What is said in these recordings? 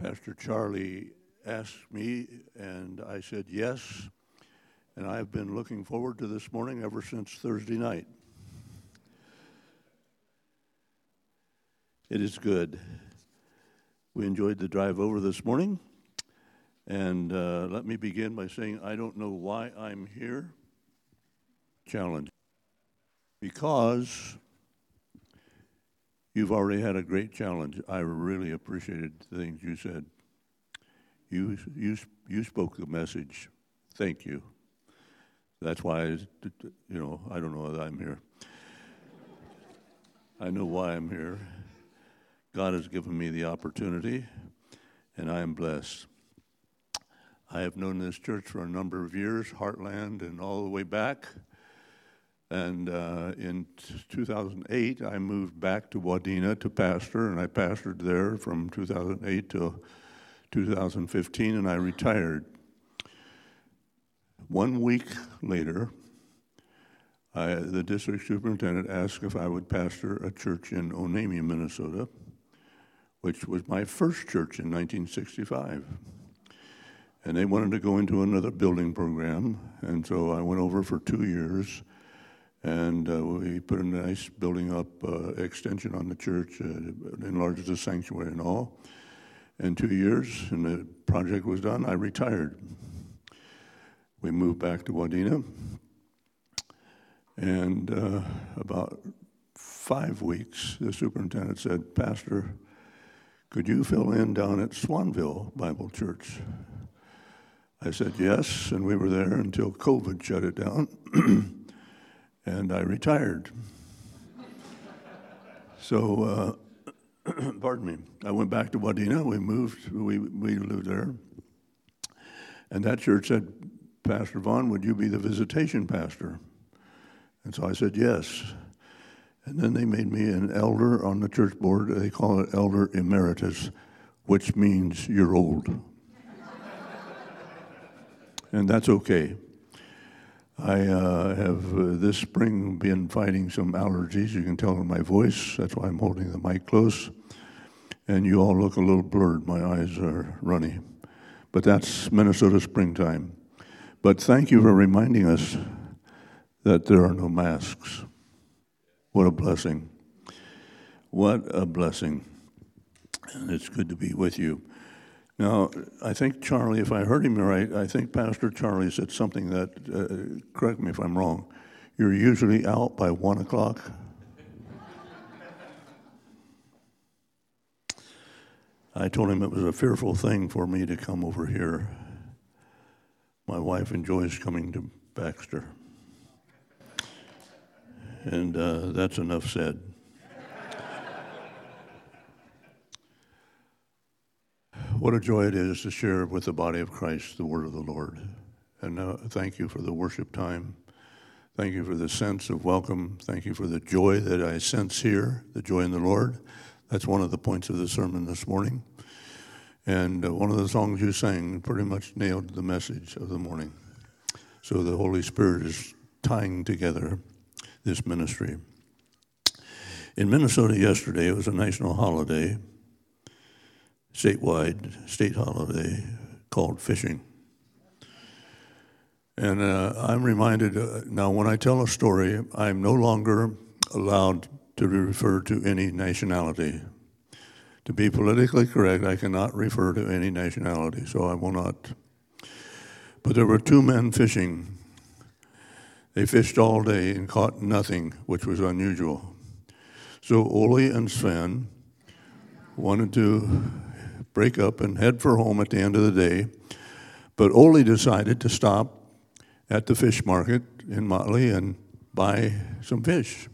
Pastor Charlie asked me, and I said yes. And I've been looking forward to this morning ever since Thursday night. It is good. We enjoyed the drive over this morning. And uh, let me begin by saying I don't know why I'm here. Challenge. Because You've already had a great challenge. I really appreciated the things you said. You, you, you spoke the message. Thank you. That's why, you know, I don't know that I'm here. I know why I'm here. God has given me the opportunity, and I am blessed. I have known this church for a number of years, Heartland, and all the way back. And uh, in 2008, I moved back to Wadena to pastor, and I pastored there from 2008 to 2015, and I retired. One week later, I, the district superintendent asked if I would pastor a church in Onamia, Minnesota, which was my first church in 1965. And they wanted to go into another building program, and so I went over for two years and uh, we put a nice building up uh, extension on the church, uh, enlarged the sanctuary and all. In two years, and the project was done, I retired. We moved back to Wadena, and uh, about five weeks, the superintendent said, Pastor, could you fill in down at Swanville Bible Church? I said yes, and we were there until COVID shut it down. and I retired. so, uh, pardon me, I went back to Wadena. We moved, we, we lived there. And that church said, Pastor Vaughn, would you be the visitation pastor? And so I said, yes. And then they made me an elder on the church board. They call it elder emeritus, which means you're old. and that's okay. I uh, have uh, this spring been fighting some allergies. You can tell in my voice. That's why I'm holding the mic close. And you all look a little blurred. My eyes are runny. But that's Minnesota springtime. But thank you for reminding us that there are no masks. What a blessing. What a blessing. And it's good to be with you. Now, I think Charlie, if I heard him right, I think Pastor Charlie said something that, uh, correct me if I'm wrong, you're usually out by one o'clock. I told him it was a fearful thing for me to come over here. My wife enjoys coming to Baxter. And uh, that's enough said. What a joy it is to share with the body of Christ the word of the Lord. And thank you for the worship time. Thank you for the sense of welcome. Thank you for the joy that I sense here, the joy in the Lord. That's one of the points of the sermon this morning. And uh, one of the songs you sang pretty much nailed the message of the morning. So the Holy Spirit is tying together this ministry. In Minnesota yesterday, it was a national holiday statewide state holiday called fishing. And uh, I'm reminded uh, now when I tell a story, I'm no longer allowed to refer to any nationality. To be politically correct, I cannot refer to any nationality, so I will not. But there were two men fishing. They fished all day and caught nothing, which was unusual. So Ole and Sven wanted to break up and head for home at the end of the day. But Ole decided to stop at the fish market in Motley and buy some fish.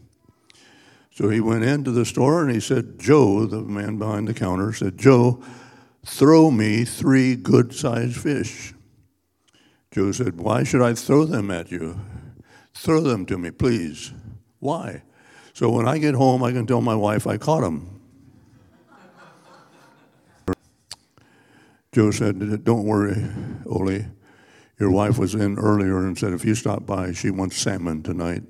So he went into the store and he said, Joe, the man behind the counter, said, Joe, throw me three good sized fish. Joe said, Why should I throw them at you? Throw them to me, please. Why? So when I get home, I can tell my wife I caught them. Joe said, Don't worry, Ole. Your wife was in earlier and said, If you stop by, she wants salmon tonight.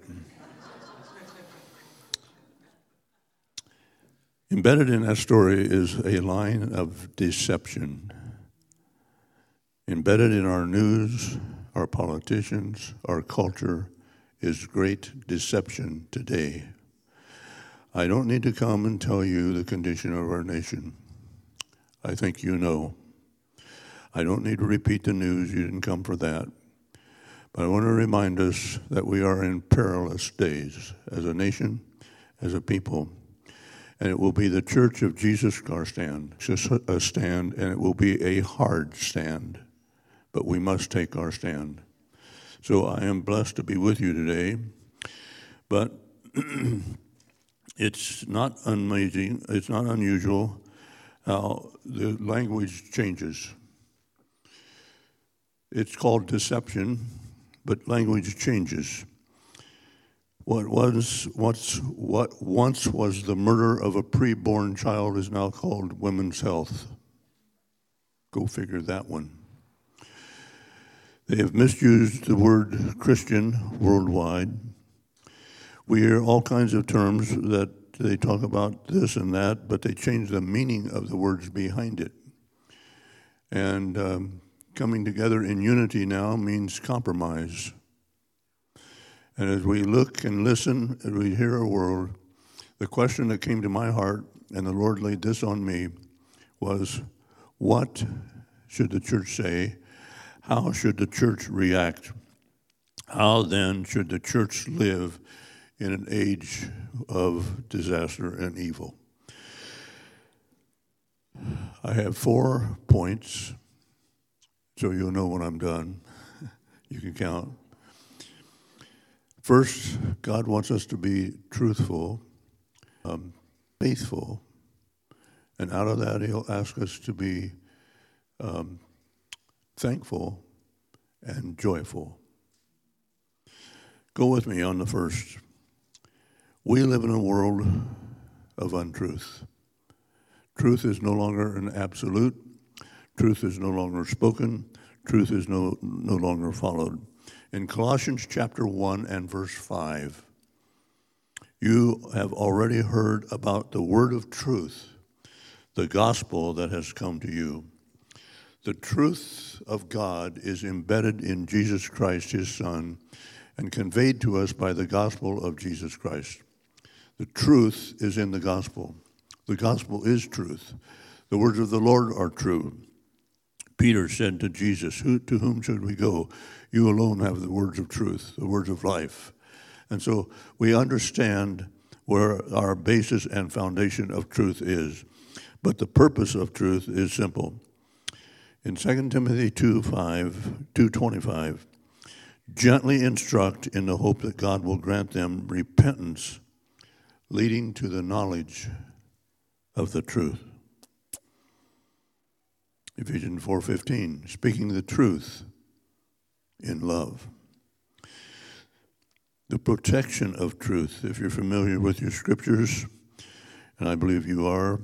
Embedded in that story is a line of deception. Embedded in our news, our politicians, our culture is great deception today. I don't need to come and tell you the condition of our nation. I think you know. I don't need to repeat the news, you didn't come for that. But I want to remind us that we are in perilous days as a nation, as a people. And it will be the church of Jesus our stand, a stand, and it will be a hard stand. But we must take our stand. So I am blessed to be with you today. But it's not amazing, it's not unusual how the language changes. It's called deception, but language changes. What was what's, what once was the murder of a preborn child is now called women's health. Go figure that one. They have misused the word Christian worldwide. We hear all kinds of terms that they talk about this and that, but they change the meaning of the words behind it. And um, coming together in unity now means compromise. And as we look and listen, as we hear a world, the question that came to my heart, and the Lord laid this on me, was what should the church say? How should the church react? How then should the church live in an age of disaster and evil? I have four points, so you'll know when I'm done. You can count. First, God wants us to be truthful, um, faithful, and out of that, He'll ask us to be um, thankful and joyful. Go with me on the first. We live in a world of untruth. Truth is no longer an absolute. Truth is no longer spoken. Truth is no, no longer followed. In Colossians chapter 1 and verse 5, you have already heard about the word of truth, the gospel that has come to you. The truth of God is embedded in Jesus Christ, his Son, and conveyed to us by the gospel of Jesus Christ. The truth is in the gospel. The gospel is truth. The words of the Lord are true. Peter said to Jesus, Who, To whom should we go? You alone have the words of truth, the words of life. And so we understand where our basis and foundation of truth is. But the purpose of truth is simple in 2 Timothy 2 5, 225, gently instruct in the hope that God will grant them repentance leading to the knowledge of the truth. Ephesians 4:15, speaking the truth in love. The protection of truth, if you're familiar with your scriptures, and I believe you are,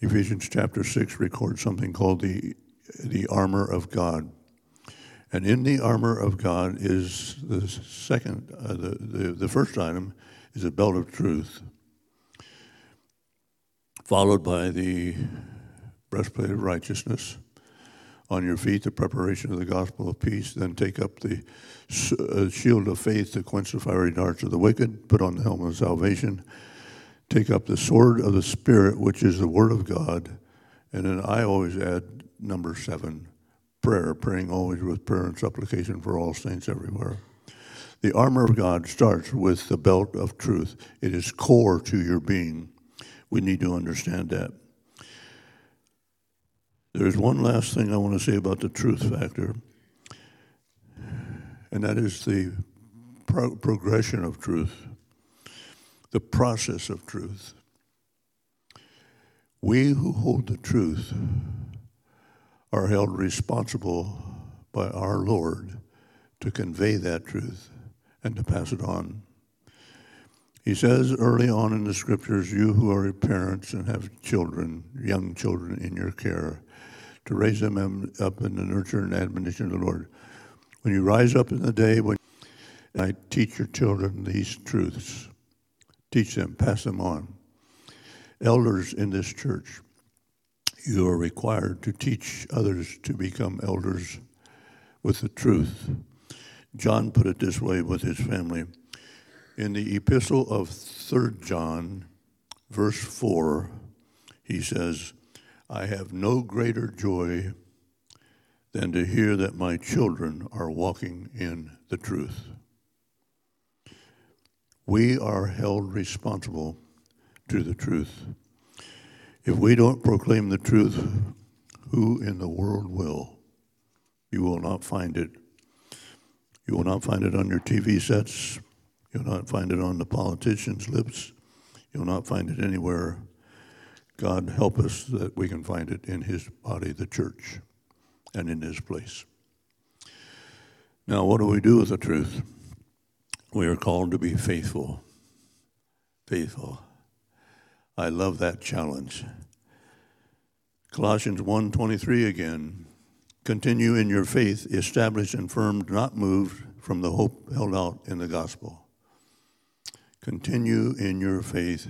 Ephesians chapter 6 records something called the the armor of God. And in the armor of God is the second, uh, the, the, the first item is a belt of truth, followed by the breastplate of righteousness. On your feet, the preparation of the gospel of peace. Then take up the uh, shield of faith to quench the fiery darts of the wicked. Put on the helmet of salvation. Take up the sword of the Spirit, which is the word of God. And then I always add number seven, prayer, praying always with prayer and supplication for all saints everywhere. The armor of God starts with the belt of truth. It is core to your being. We need to understand that. There's one last thing I want to say about the truth factor, and that is the pro- progression of truth, the process of truth. We who hold the truth are held responsible by our Lord to convey that truth and to pass it on. He says early on in the scriptures, you who are parents and have children, young children in your care, to raise them um, up in the nurture and admonition of the Lord. When you rise up in the day, when I teach your children these truths, teach them, pass them on. Elders in this church, you are required to teach others to become elders with the truth. John put it this way with his family. In the epistle of 3 John, verse 4, he says, I have no greater joy than to hear that my children are walking in the truth. We are held responsible to the truth. If we don't proclaim the truth, who in the world will? You will not find it. You will not find it on your TV sets. You'll not find it on the politicians' lips. You'll not find it anywhere. God help us that we can find it in His body, the church, and in His place. Now, what do we do with the truth? We are called to be faithful. Faithful. I love that challenge. Colossians 1:23 again. Continue in your faith, established and firm, not moved from the hope held out in the gospel. Continue in your faith,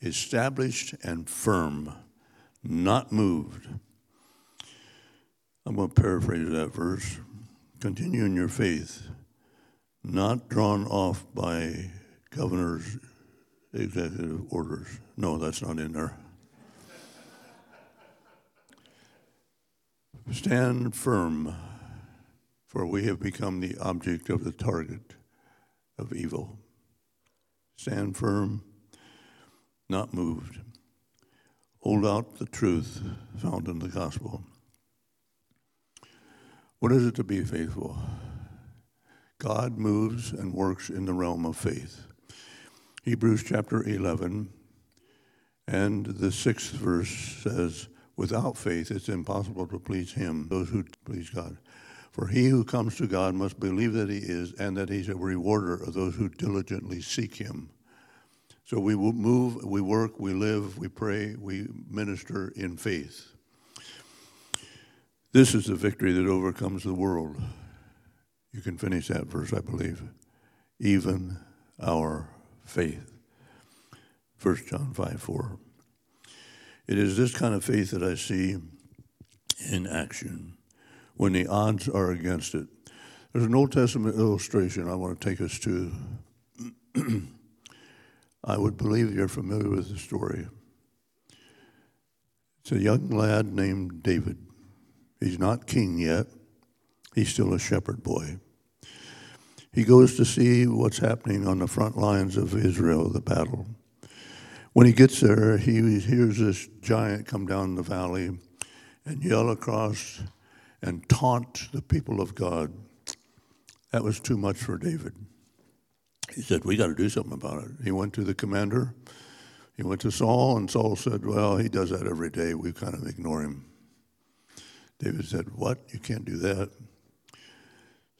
established and firm, not moved. I'm going to paraphrase that verse. Continue in your faith, not drawn off by governor's executive orders. No, that's not in there. Stand firm, for we have become the object of the target of evil. Stand firm, not moved. Hold out the truth found in the gospel. What is it to be faithful? God moves and works in the realm of faith. Hebrews chapter 11 and the sixth verse says, Without faith it's impossible to please him, those who please God. For he who comes to God must believe that he is and that he's a rewarder of those who diligently seek him. So we move, we work, we live, we pray, we minister in faith. This is the victory that overcomes the world. You can finish that verse, I believe. Even our faith. 1 John 5 4. It is this kind of faith that I see in action when the odds are against it. There's an Old Testament illustration I want to take us to. I would believe you're familiar with the story. It's a young lad named David. He's not king yet, he's still a shepherd boy. He goes to see what's happening on the front lines of Israel, the battle. When he gets there, he hears this giant come down the valley and yell across and taunt the people of God. That was too much for David. He said, We got to do something about it. He went to the commander. He went to Saul, and Saul said, Well, he does that every day. We kind of ignore him. David said, What? You can't do that.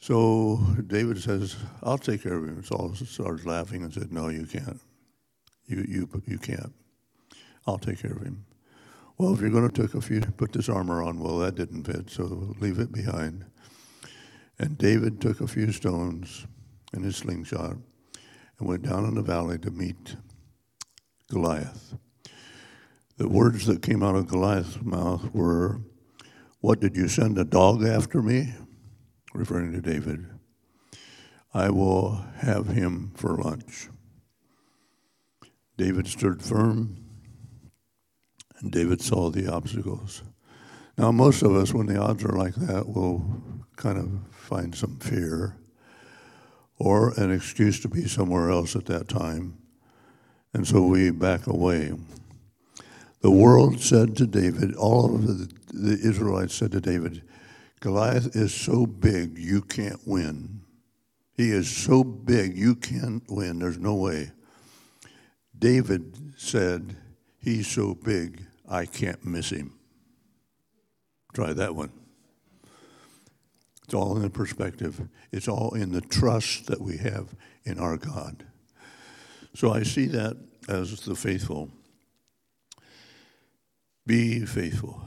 So David says, I'll take care of him. Saul starts laughing and said, No, you can't. You, you, you can't. I'll take care of him. Well, if you're going to take a few, put this armor on, well, that didn't fit, so leave it behind. And David took a few stones in his slingshot and went down in the valley to meet Goliath. The words that came out of Goliath's mouth were, What did you send a dog after me? referring to David. I will have him for lunch. David stood firm, and David saw the obstacles. Now, most of us, when the odds are like that, will kind of find some fear or an excuse to be somewhere else at that time. And so we back away. The world said to David, all of the, the Israelites said to David, Goliath is so big, you can't win. He is so big, you can't win. There's no way. David said, He's so big, I can't miss him. Try that one. It's all in the perspective, it's all in the trust that we have in our God. So I see that as the faithful. Be faithful.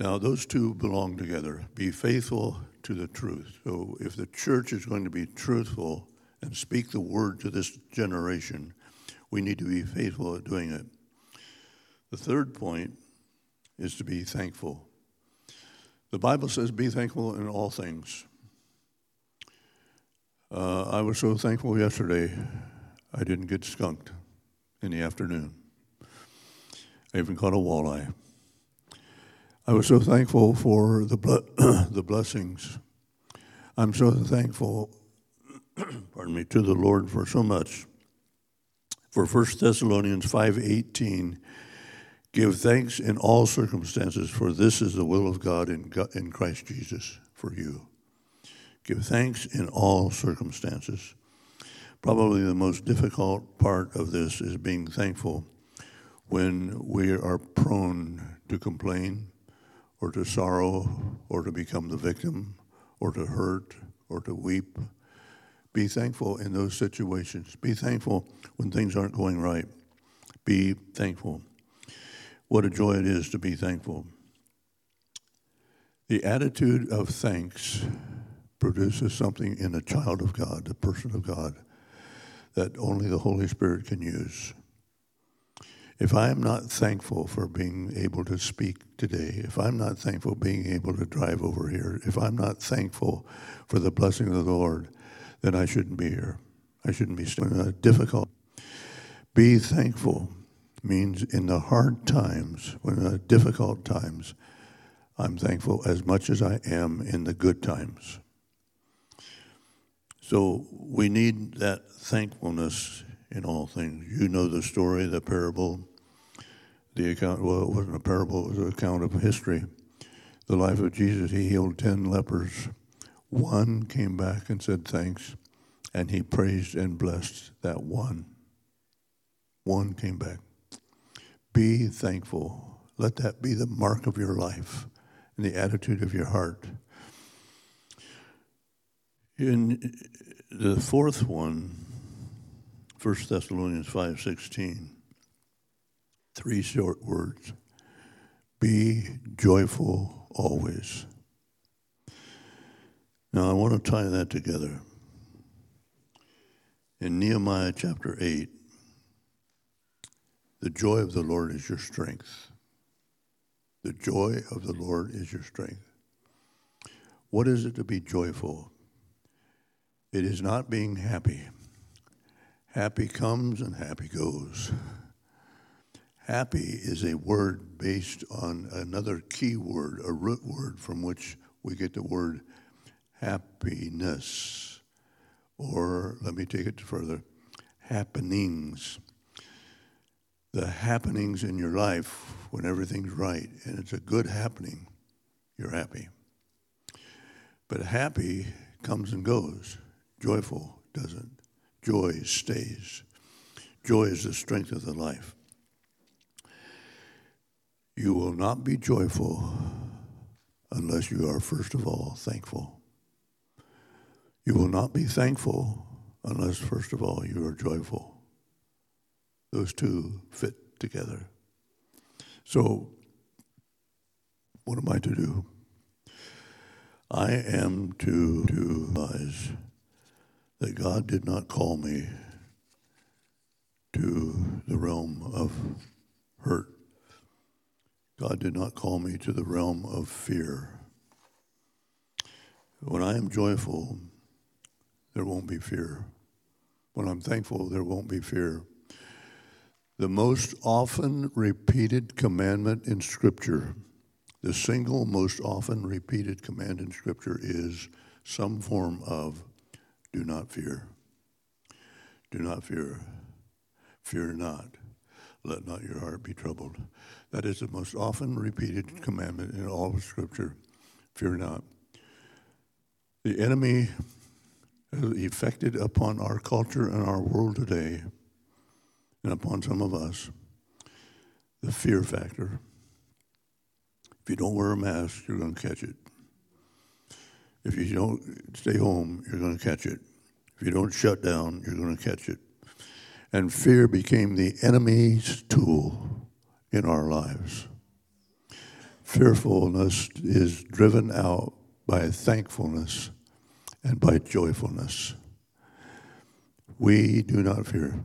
Now, those two belong together. Be faithful to the truth. So, if the church is going to be truthful and speak the word to this generation, We need to be faithful at doing it. The third point is to be thankful. The Bible says, be thankful in all things. Uh, I was so thankful yesterday I didn't get skunked in the afternoon. I even caught a walleye. I was so thankful for the, the blessings. I'm so thankful, pardon me, to the Lord for so much. For 1 Thessalonians 5:18, give thanks in all circumstances, for this is the will of God in, God, in Christ Jesus for you. Give thanks in all circumstances. Probably the most difficult part of this is being thankful when we are prone to complain or to sorrow or to become the victim or to hurt or to weep. Be thankful in those situations. Be thankful when things aren't going right. Be thankful. What a joy it is to be thankful. The attitude of thanks produces something in a child of God, a person of God, that only the Holy Spirit can use. If I am not thankful for being able to speak today, if I'm not thankful being able to drive over here, if I'm not thankful for the blessing of the Lord, then I shouldn't be here. I shouldn't be still in a difficult. Be thankful means in the hard times, when the difficult times, I'm thankful as much as I am in the good times. So we need that thankfulness in all things. You know the story, the parable, the account. Well, it wasn't a parable; it was an account of history. The life of Jesus. He healed ten lepers. One came back and said thanks, and he praised and blessed that one. One came back. Be thankful. Let that be the mark of your life and the attitude of your heart. In the fourth one, 1 Thessalonians 5:16, three short words. Be joyful always. Now I want to tie that together. In Nehemiah chapter 8, the joy of the Lord is your strength. The joy of the Lord is your strength. What is it to be joyful? It is not being happy. Happy comes and happy goes. Happy is a word based on another key word, a root word from which we get the word happiness. Or let me take it further happenings. The happenings in your life when everything's right and it's a good happening, you're happy. But happy comes and goes. Joyful doesn't. Joy stays. Joy is the strength of the life. You will not be joyful unless you are, first of all, thankful. You will not be thankful unless, first of all, you are joyful. Those two fit together. So, what am I to do? I am to, to realize that God did not call me to the realm of hurt. God did not call me to the realm of fear. When I am joyful, there won't be fear. When I'm thankful, there won't be fear. The most often repeated commandment in Scripture, the single most often repeated command in Scripture is some form of do not fear. Do not fear. Fear not. Let not your heart be troubled. That is the most often repeated commandment in all of Scripture. Fear not. The enemy has effected upon our culture and our world today, and upon some of us, the fear factor. If you don't wear a mask, you're going to catch it. If you don't stay home, you're going to catch it. If you don't shut down, you're going to catch it. And fear became the enemy's tool in our lives. Fearfulness is driven out by thankfulness and by joyfulness. We do not fear.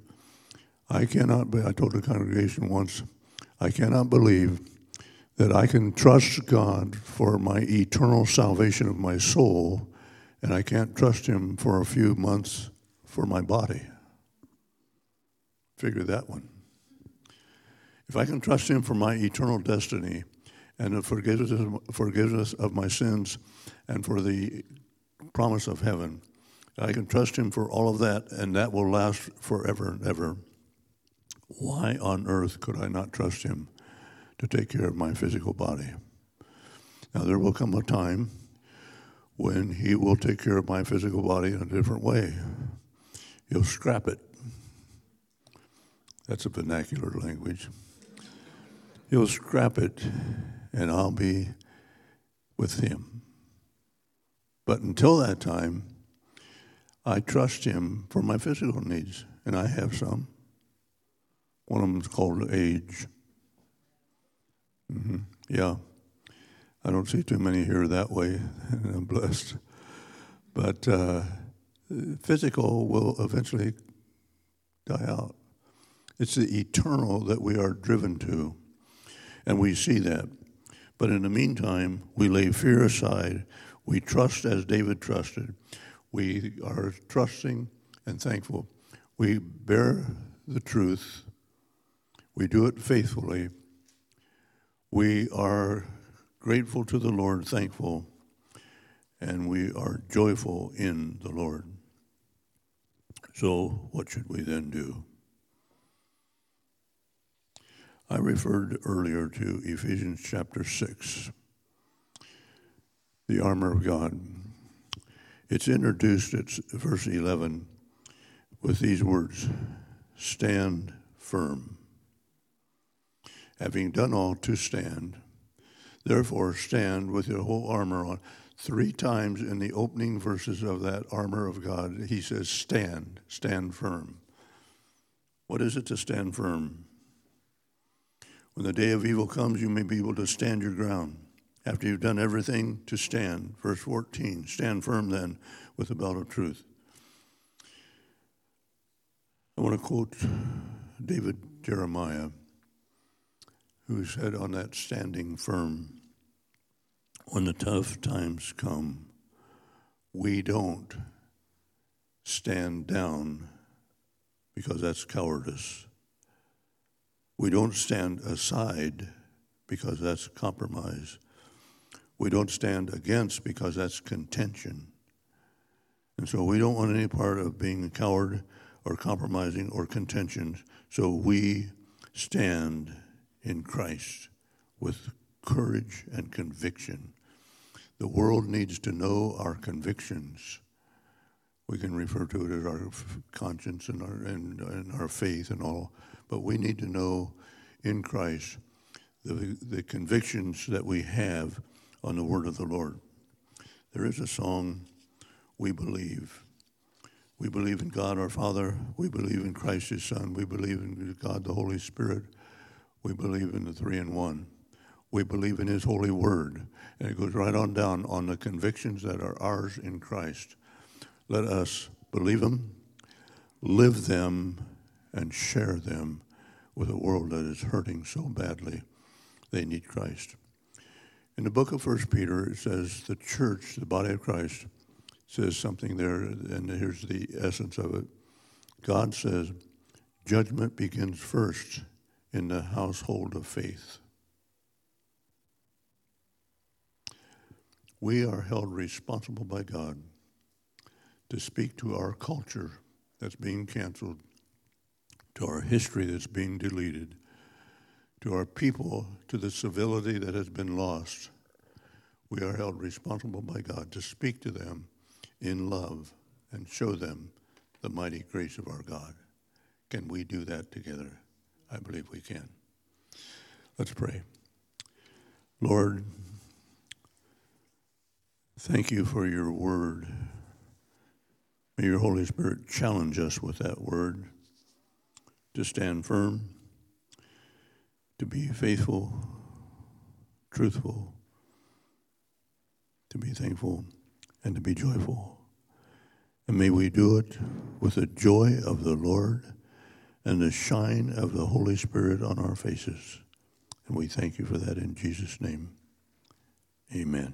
I cannot be, I told the congregation once, I cannot believe that I can trust God for my eternal salvation of my soul, and I can't trust Him for a few months for my body. Figure that one. If I can trust Him for my eternal destiny and the forgiveness, forgiveness of my sins and for the promise of heaven, I can trust Him for all of that, and that will last forever and ever. Why on earth could I not trust Him to take care of my physical body? Now, there will come a time when He will take care of my physical body in a different way. He'll scrap it. That's a vernacular language. He'll scrap it, and I'll be with Him. But until that time, I trust Him for my physical needs, and I have some. One of them is called age. Mm-hmm. Yeah. I don't see too many here that way, and I'm blessed. But uh, physical will eventually die out. It's the eternal that we are driven to, and we see that. But in the meantime, we lay fear aside. We trust as David trusted. We are trusting and thankful. We bear the truth we do it faithfully. We are grateful to the Lord, thankful, and we are joyful in the Lord. So, what should we then do? I referred earlier to Ephesians chapter 6, the armor of God. It's introduced at verse 11 with these words Stand firm having done all to stand. Therefore, stand with your whole armor on. Three times in the opening verses of that armor of God, he says, Stand, stand firm. What is it to stand firm? When the day of evil comes, you may be able to stand your ground. After you've done everything to stand. Verse 14 Stand firm then with the belt of truth. I want to quote David Jeremiah who said on that standing firm, when the tough times come, we don't stand down because that's cowardice. We don't stand aside because that's compromise. We don't stand against because that's contention. And so we don't want any part of being a coward or compromising or contention. So we stand in Christ with courage and conviction. The world needs to know our convictions. We can refer to it as our conscience and our, and, and our faith and all, but we need to know in Christ the, the convictions that we have on the word of the Lord. There is a song, We Believe. We believe in God our Father. We believe in Christ His Son. We believe in God the Holy Spirit. We believe in the three in one. We believe in His holy word. And it goes right on down on the convictions that are ours in Christ. Let us believe them, live them, and share them with a world that is hurting so badly. They need Christ. In the book of First Peter, it says the church, the body of Christ, says something there, and here's the essence of it. God says, judgment begins first in the household of faith. We are held responsible by God to speak to our culture that's being canceled, to our history that's being deleted, to our people, to the civility that has been lost. We are held responsible by God to speak to them in love and show them the mighty grace of our God. Can we do that together? I believe we can. Let's pray. Lord, thank you for your word. May your Holy Spirit challenge us with that word to stand firm, to be faithful, truthful, to be thankful, and to be joyful. And may we do it with the joy of the Lord and the shine of the Holy Spirit on our faces. And we thank you for that in Jesus' name. Amen.